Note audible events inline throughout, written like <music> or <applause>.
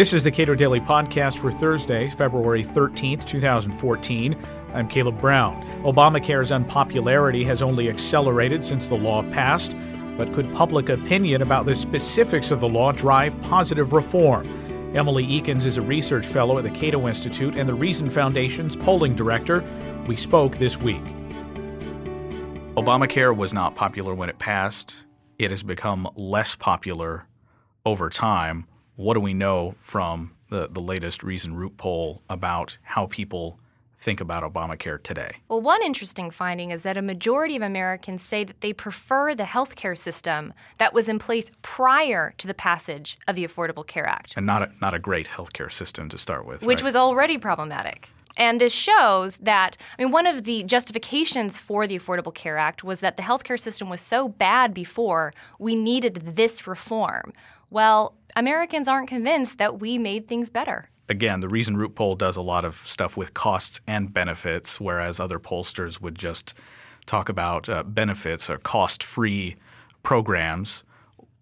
This is the Cato Daily Podcast for Thursday, February 13th, 2014. I'm Caleb Brown. Obamacare's unpopularity has only accelerated since the law passed, but could public opinion about the specifics of the law drive positive reform? Emily Ekins is a research fellow at the Cato Institute and the Reason Foundation's polling director. We spoke this week. Obamacare was not popular when it passed. It has become less popular over time what do we know from the, the latest Reason Rupe poll about how people think about Obamacare today? Well, one interesting finding is that a majority of Americans say that they prefer the health care system that was in place prior to the passage of the Affordable Care Act. And not a, not a great health care system to start with. Which right? was already problematic. And this shows that, I mean, one of the justifications for the Affordable Care Act was that the healthcare system was so bad before, we needed this reform. Well, Americans aren't convinced that we made things better. Again, the Reason Rupe poll does a lot of stuff with costs and benefits, whereas other pollsters would just talk about uh, benefits or cost free programs.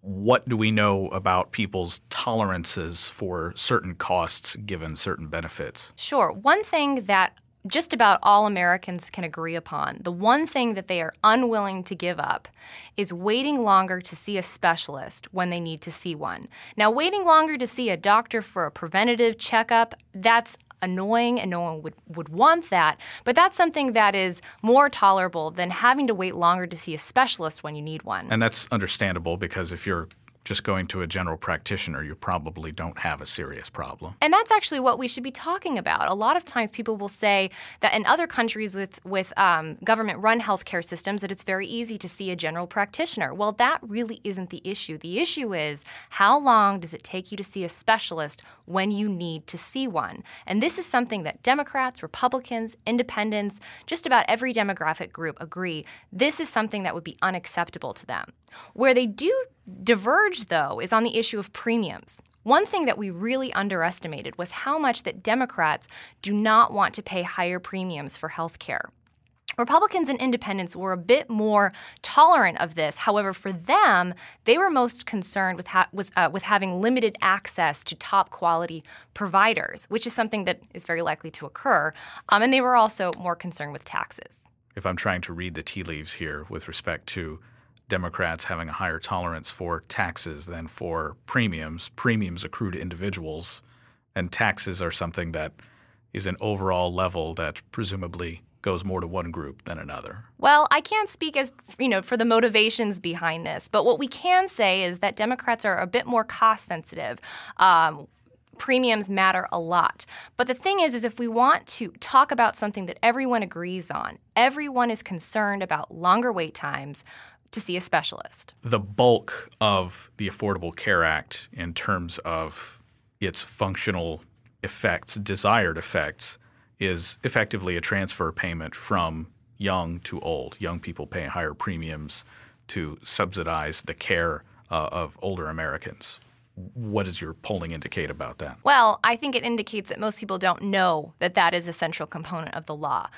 What do we know about people's tolerances for certain costs given certain benefits? Sure. One thing that just about all Americans can agree upon. The one thing that they are unwilling to give up is waiting longer to see a specialist when they need to see one. Now, waiting longer to see a doctor for a preventative checkup, that's annoying and no one would, would want that. But that's something that is more tolerable than having to wait longer to see a specialist when you need one. And that's understandable because if you're just going to a general practitioner, you probably don't have a serious problem. And that's actually what we should be talking about. A lot of times people will say that in other countries with, with um, government run healthcare systems, that it's very easy to see a general practitioner. Well, that really isn't the issue. The issue is how long does it take you to see a specialist when you need to see one? And this is something that Democrats, Republicans, independents, just about every demographic group agree this is something that would be unacceptable to them. Where they do diverge, though, is on the issue of premiums. One thing that we really underestimated was how much that Democrats do not want to pay higher premiums for health care. Republicans and independents were a bit more tolerant of this. However, for them, they were most concerned with, ha- was, uh, with having limited access to top quality providers, which is something that is very likely to occur. Um, and they were also more concerned with taxes. If I'm trying to read the tea leaves here with respect to Democrats having a higher tolerance for taxes than for premiums. Premiums accrue to individuals, and taxes are something that is an overall level that presumably goes more to one group than another. Well, I can't speak as you know for the motivations behind this, but what we can say is that Democrats are a bit more cost sensitive. Um, premiums matter a lot. But the thing is is if we want to talk about something that everyone agrees on, everyone is concerned about longer wait times, to see a specialist. The bulk of the Affordable Care Act, in terms of its functional effects, desired effects, is effectively a transfer payment from young to old. Young people pay higher premiums to subsidize the care uh, of older Americans. What does your polling indicate about that? Well, I think it indicates that most people don't know that that is a central component of the law.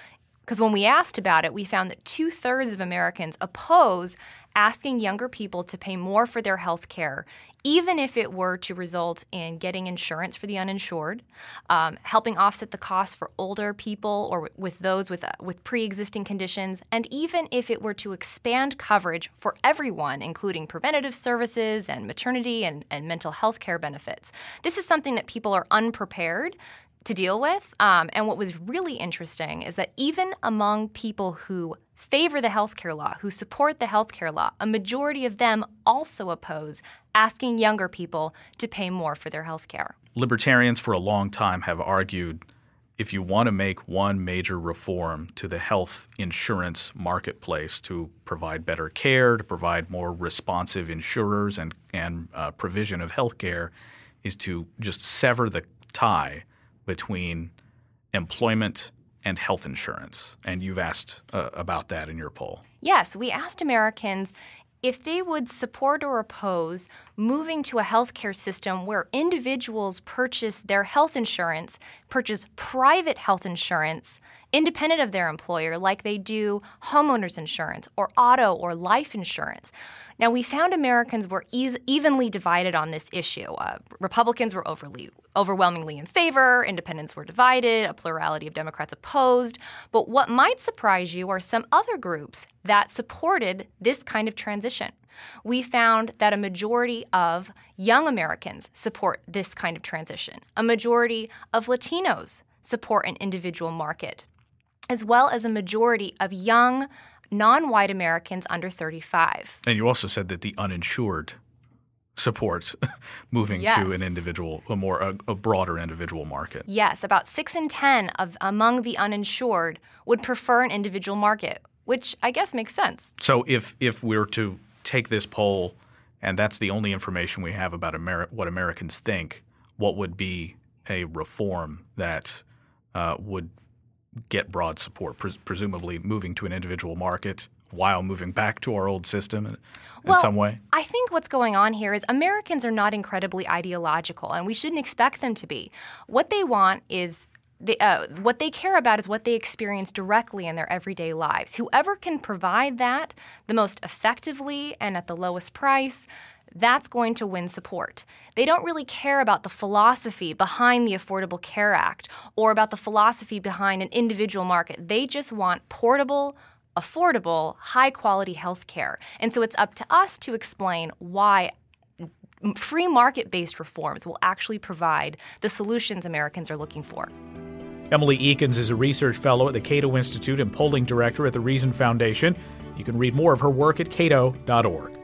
Because when we asked about it, we found that two thirds of Americans oppose asking younger people to pay more for their health care, even if it were to result in getting insurance for the uninsured, um, helping offset the costs for older people or with those with, uh, with pre existing conditions, and even if it were to expand coverage for everyone, including preventative services and maternity and, and mental health care benefits. This is something that people are unprepared to deal with. Um, and what was really interesting is that even among people who favor the healthcare law, who support the healthcare law, a majority of them also oppose asking younger people to pay more for their healthcare. Libertarians for a long time have argued if you want to make one major reform to the health insurance marketplace to provide better care, to provide more responsive insurers and, and uh, provision of health care, is to just sever the tie between employment and health insurance. And you've asked uh, about that in your poll. Yes, we asked Americans if they would support or oppose moving to a healthcare system where individuals purchase their health insurance, purchase private health insurance independent of their employer, like they do homeowners insurance or auto or life insurance. Now, we found Americans were e- evenly divided on this issue. Uh, Republicans were overly, overwhelmingly in favor, independents were divided, a plurality of Democrats opposed. But what might surprise you are some other groups that supported this kind of transition. We found that a majority of young Americans support this kind of transition. A majority of Latinos support an individual market, as well as a majority of young non white Americans under 35. And you also said that the uninsured supports <laughs> moving yes. to an individual, a more a, a, broader individual market. Yes, about six in ten of among the uninsured would prefer an individual market, which I guess makes sense. So if if we're to take this poll, and that's the only information we have about what Americans think, what would be a reform that uh, would get broad support, pres- presumably moving to an individual market while moving back to our old system in, well, some way? I think what's going on here is Americans are not incredibly ideological, and we shouldn't expect them to be. What they want is they, uh, what they care about is what they experience directly in their everyday lives. Whoever can provide that the most effectively and at the lowest price, that's going to win support. They don't really care about the philosophy behind the Affordable Care Act or about the philosophy behind an individual market. They just want portable, affordable, high quality health care. And so it's up to us to explain why free market based reforms will actually provide the solutions Americans are looking for. Emily Ekins is a research fellow at the Cato Institute and polling director at the Reason Foundation. You can read more of her work at cato.org.